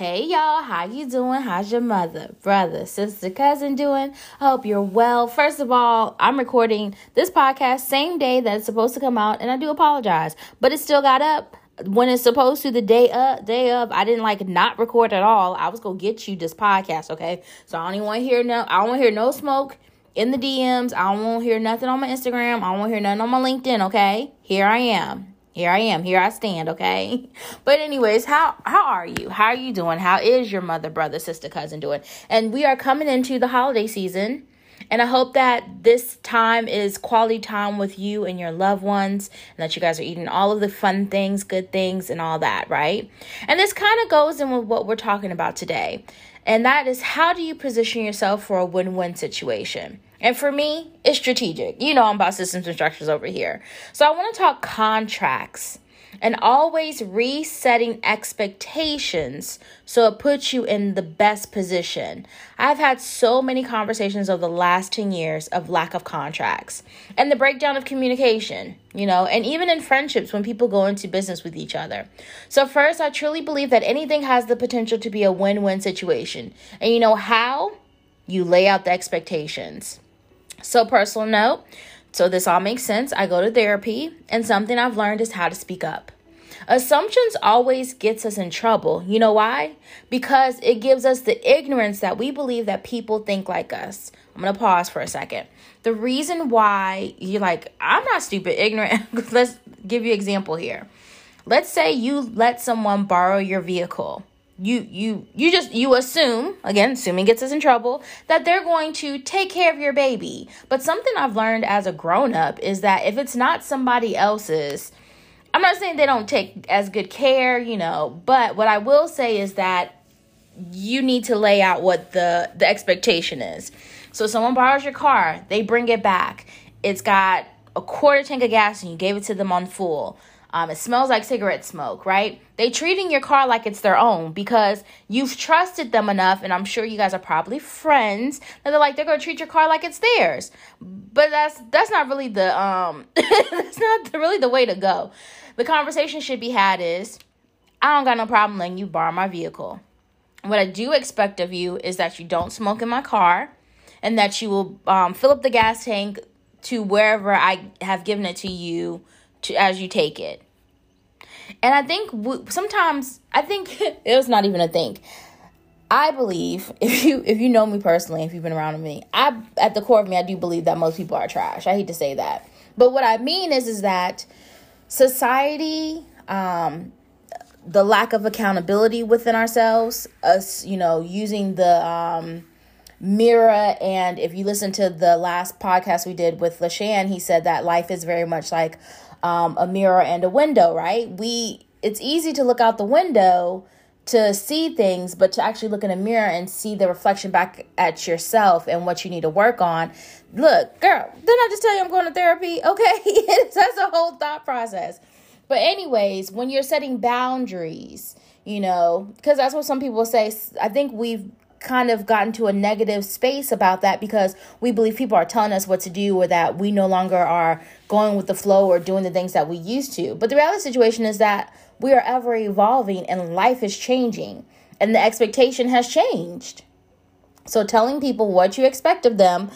Hey y'all, how you doing? How's your mother, brother, sister, cousin doing? I hope you're well. First of all, I'm recording this podcast same day that it's supposed to come out, and I do apologize, but it still got up when it's supposed to the day of day of. I didn't like not record at all. I was gonna get you this podcast okay? So i don't even want to hear no i don't want to hear no smoke in the dms i don't want hear nothing on my instagram. I don't want hear nothing on my linkedin okay? Here i am here i am. Here i stand okay? But anyways how how are you? How are you doing? How is your mother brother sister cousin doing? And we are coming into the holiday season and I hope that this time is quality time with you and your loved ones, and that you guys are eating all of the fun things, good things, and all that, right? And this kind of goes in with what we're talking about today. And that is how do you position yourself for a win win situation? And for me, it's strategic. You know, I'm about systems and structures over here. So I want to talk contracts and always resetting expectations so it puts you in the best position. I've had so many conversations over the last 10 years of lack of contracts and the breakdown of communication, you know, and even in friendships when people go into business with each other. So, first, I truly believe that anything has the potential to be a win win situation. And you know how? You lay out the expectations. So, personal note so this all makes sense. I go to therapy, and something I've learned is how to speak up. Assumptions always gets us in trouble. You know why? Because it gives us the ignorance that we believe that people think like us. I'm going to pause for a second. The reason why you're like, I'm not stupid, ignorant. Let's give you example here. Let's say you let someone borrow your vehicle you you you just you assume again assuming gets us in trouble that they're going to take care of your baby. But something i've learned as a grown up is that if it's not somebody else's i'm not saying they don't take as good care you know but what i will say is that you need to lay out what the the expectation is. So someone borrows your car they bring it back. It's got a quarter tank of gas and you gave it to them on full um, it smells like cigarette smoke, right? They treating your car like it's their own because you've trusted them enough, and I'm sure you guys are probably friends. That they're like they're gonna treat your car like it's theirs, but that's that's not really the um that's not really the way to go. The conversation should be had is, I don't got no problem letting you borrow my vehicle. What I do expect of you is that you don't smoke in my car, and that you will um, fill up the gas tank to wherever I have given it to you to as you take it. And I think w- sometimes I think it was not even a thing. I believe if you if you know me personally, if you've been around me, I at the core of me, I do believe that most people are trash. I hate to say that, but what I mean is is that society, um, the lack of accountability within ourselves, us, you know, using the um, mirror, and if you listen to the last podcast we did with Lashan, he said that life is very much like um, a mirror and a window, right? We it's easy to look out the window to see things, but to actually look in a mirror and see the reflection back at yourself and what you need to work on. Look, girl, didn't I just tell you I'm going to therapy? Okay, that's a whole thought process. But anyways, when you're setting boundaries, you know, because that's what some people say. I think we've kind of gotten to a negative space about that because we believe people are telling us what to do or that we no longer are going with the flow or doing the things that we used to. But the reality situation is that we are ever evolving and life is changing and the expectation has changed. So telling people what you expect of them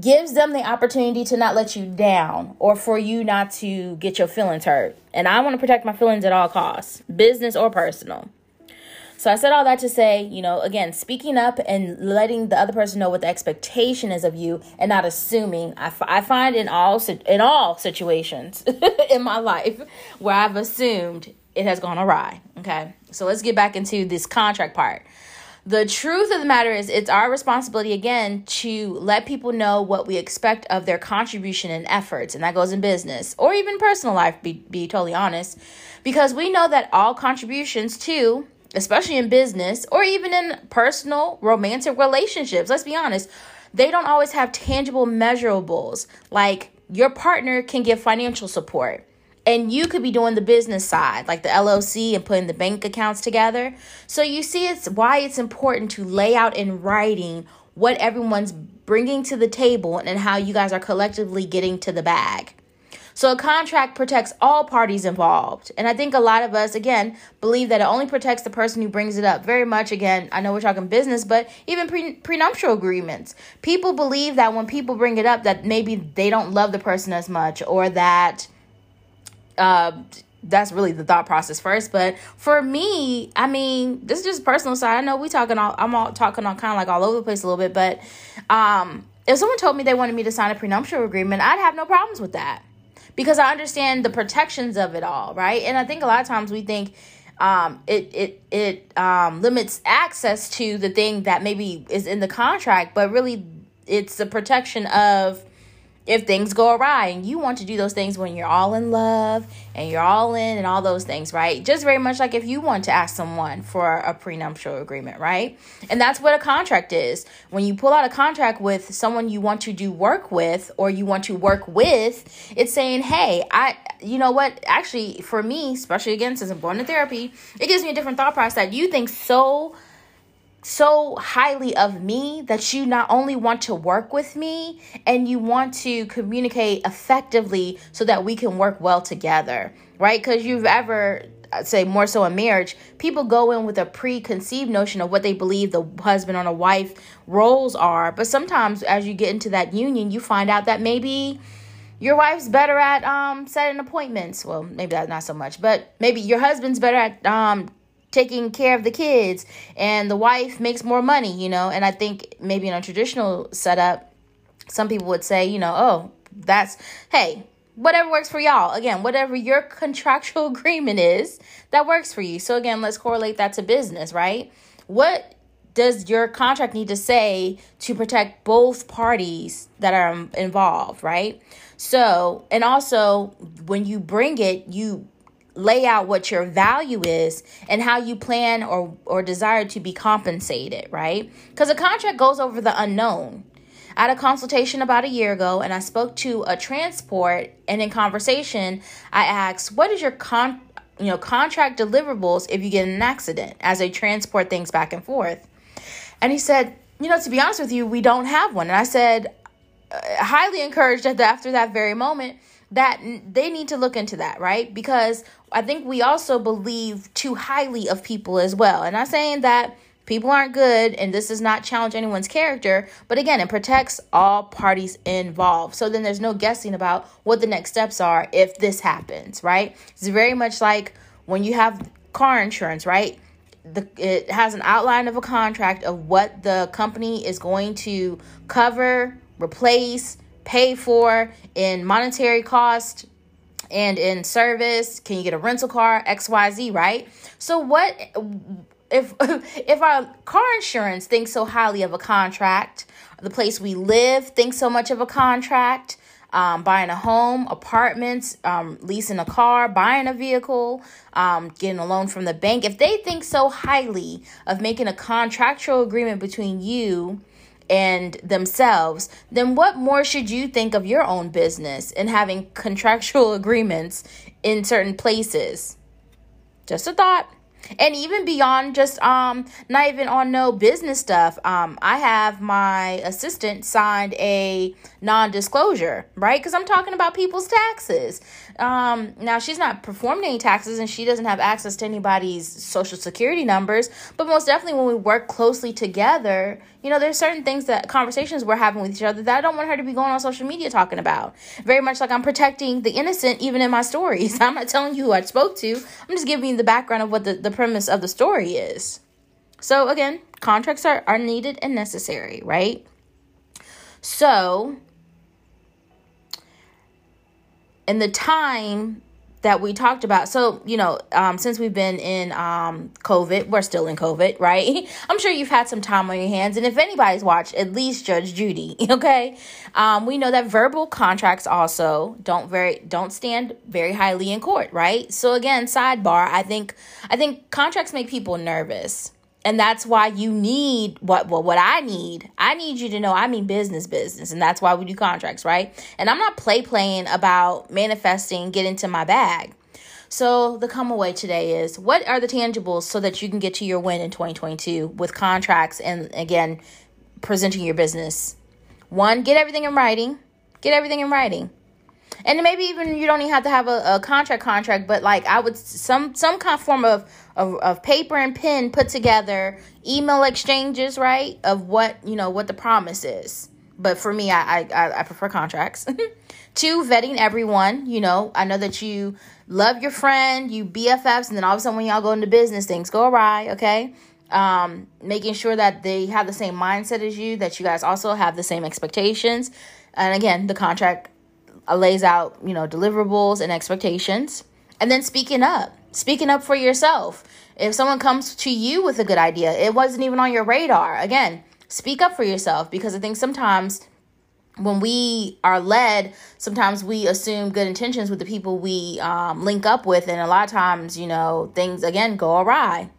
gives them the opportunity to not let you down or for you not to get your feelings hurt. And I want to protect my feelings at all costs, business or personal. So I said all that to say, you know, again, speaking up and letting the other person know what the expectation is of you and not assuming. I, f- I find in all in all situations in my life where I've assumed it has gone awry. Okay, so let's get back into this contract part. The truth of the matter is, it's our responsibility again to let people know what we expect of their contribution and efforts, and that goes in business or even personal life. Be be totally honest, because we know that all contributions to especially in business or even in personal romantic relationships. Let's be honest. they don't always have tangible measurables. Like your partner can give financial support and you could be doing the business side like the LLC and putting the bank accounts together. So you see it's why it's important to lay out in writing what everyone's bringing to the table and how you guys are collectively getting to the bag. So a contract protects all parties involved. And I think a lot of us, again, believe that it only protects the person who brings it up. Very much, again, I know we're talking business, but even pre- prenuptial agreements. People believe that when people bring it up, that maybe they don't love the person as much or that uh, that's really the thought process first. But for me, I mean, this is just personal side. I know we talking all I'm all talking on kind of like all over the place a little bit, but um if someone told me they wanted me to sign a prenuptial agreement, I'd have no problems with that. Because I understand the protections of it all, right? And I think a lot of times we think um, it it it um, limits access to the thing that maybe is in the contract, but really it's the protection of if things go awry and you want to do those things when you're all in love and you're all in and all those things, right? Just very much like if you want to ask someone for a prenuptial agreement, right? And that's what a contract is. When you pull out a contract with someone you want to do work with or you want to work with, it's saying, hey, I, you know what? Actually, for me, especially again, since I'm going to therapy, it gives me a different thought process that you think so so highly of me that you not only want to work with me and you want to communicate effectively so that we can work well together, right? Because you've ever I'd say more so in marriage, people go in with a preconceived notion of what they believe the husband or the wife roles are. But sometimes as you get into that union, you find out that maybe your wife's better at um setting appointments. Well, maybe that's not so much, but maybe your husband's better at um taking care of the kids and the wife makes more money, you know. And I think maybe in a traditional setup, some people would say, you know, oh, that's, hey, whatever works for y'all. Again, whatever your contractual agreement is, that works for you. So again, let's correlate that to business, right? What does your contract need to say to protect both parties that are um, involved, right? So, and also when you bring it, you lay out what your value is and how you plan or or desire to be compensated, right? Cuz a contract goes over the unknown. I had a consultation about a year ago and I spoke to a transport and in conversation I asked, "What is your con you know, contract deliverables if you get in an accident as they transport things back and forth?" And he said, "You know, to be honest with you, we don't have one." And I said, uh, highly encouraged after that very moment that they need to look into that, right? Because I think we also believe too highly of people as well. And I'm saying that people aren't good and this does not challenge anyone's character, but again, it protects all parties involved. So then there's no guessing about what the next steps are if this happens, right? It's very much like when you have car insurance, right? The, it has an outline of a contract of what the company is going to cover, replace, pay for in monetary cost, and in service can you get a rental car xyz right so what if if our car insurance thinks so highly of a contract the place we live thinks so much of a contract um, buying a home, apartments, um, leasing a car, buying a vehicle, um, getting a loan from the bank. If they think so highly of making a contractual agreement between you and themselves, then what more should you think of your own business and having contractual agreements in certain places? Just a thought. And even beyond just um not even on no business stuff um i have my assistant signed a non-disclosure right? Because i'm talking about people's taxes um now she's not performing any taxes and she doesn't have access to anybody's social security numbers but most definitely when we work closely together you know there's certain things that conversations we're having with each other that i don't want her to be going on social media talking about very much like i'm protecting the innocent even in my stories i'm not telling you who i spoke to i'm just giving you the background of what the, the premise of the story is. So, again, contracts are, are needed and necessary, right? So, in the time that we talked about. So, you know, um, since we've been in um, COVID, we're still in COVID, right? I'm sure you've had some time on your hands. And if anybody's watched, at least Judge Judy, okay? Um, we know that verbal contracts also don't very don't stand very highly in court, right? So again, sidebar, I think I think contracts make people nervous. And that's why you need what well what I need. I need you to know I mean business business and that's why we do contracts, right? And I'm not play playing about manifesting get into my bag. So the come away today is what are the tangibles so that you can get to your win in 2022 with contracts and again presenting your business. One, get everything in writing. Get everything in writing and maybe even you don't even have to have a, a contract contract but like i would some some kind of form of, of of paper and pen put together email exchanges right of what you know what the promise is. But for me i i, I prefer contracts. Two vetting everyone you know. I know that you love your friend you bffs and then all of a sudden when y'all go into business things go awry okay? Um, making sure that they have the same mindset as you that you guys also have the same expectations. And again the contract lays out, you know, deliverables and expectations. And then speaking up, speaking up for yourself. If someone comes to you with a good idea, it wasn't even on your radar. Again, speak up for yourself because I think sometimes when we are led, sometimes we assume good intentions with the people we um, link up with, and a lot of times, you know, things again go awry.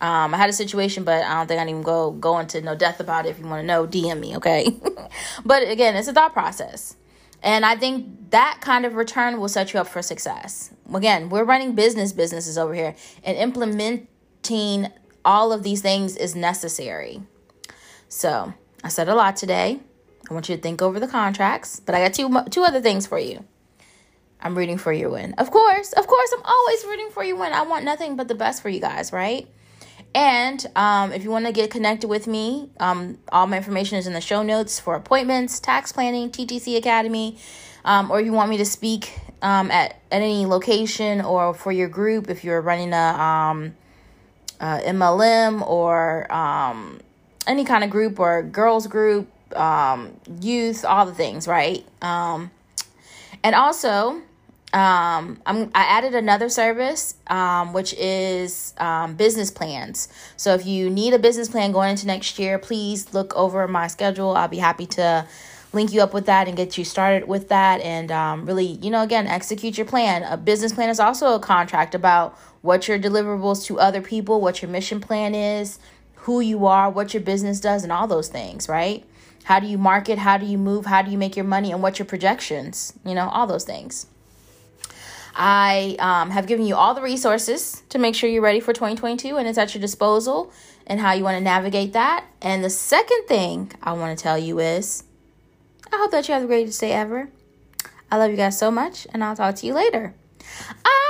Um, I had a situation, but I don't think I even go go into no death about it. If you want to know, DM me, okay? but again, it's a thought process. And I think that kind of return will set you up for success. Again, we're running business businesses over here, and implementing all of these things is necessary. So, I said a lot today. I want you to think over the contracts, but I got two two other things for you. I'm rooting for your win. Of course, of course, I'm always rooting for you win. I want nothing but the best for you guys, right? And um, if you want to get connected with me, um, all my information is in the show notes for appointments, tax planning, TTC Academy, um, or you want me to speak um, at, at any location or for your group, if you're running a, um, a MLM or um, any kind of group or girls group, um, youth, all the things, right? Um, and also, um, I'm, I added another service, um, which is um, business plans. So if you need a business plan going into next year, please look over my schedule. I'll be happy to link you up with that and get you started with that and um, really, you know, again, execute your plan. A business plan is also a contract about what your deliverables to other people, what your mission plan is, who you are, what your business does, and all those things, right? How do you market? How do you move? How do you make your money? And what your projections? You know, all those things. I um, have given you all the resources to make sure you're ready for 2022 and it's at your disposal and how you want to navigate that. And the second thing I want to tell you is I hope that you have the greatest day ever. I love you guys so much and I'll talk to you later. Ah!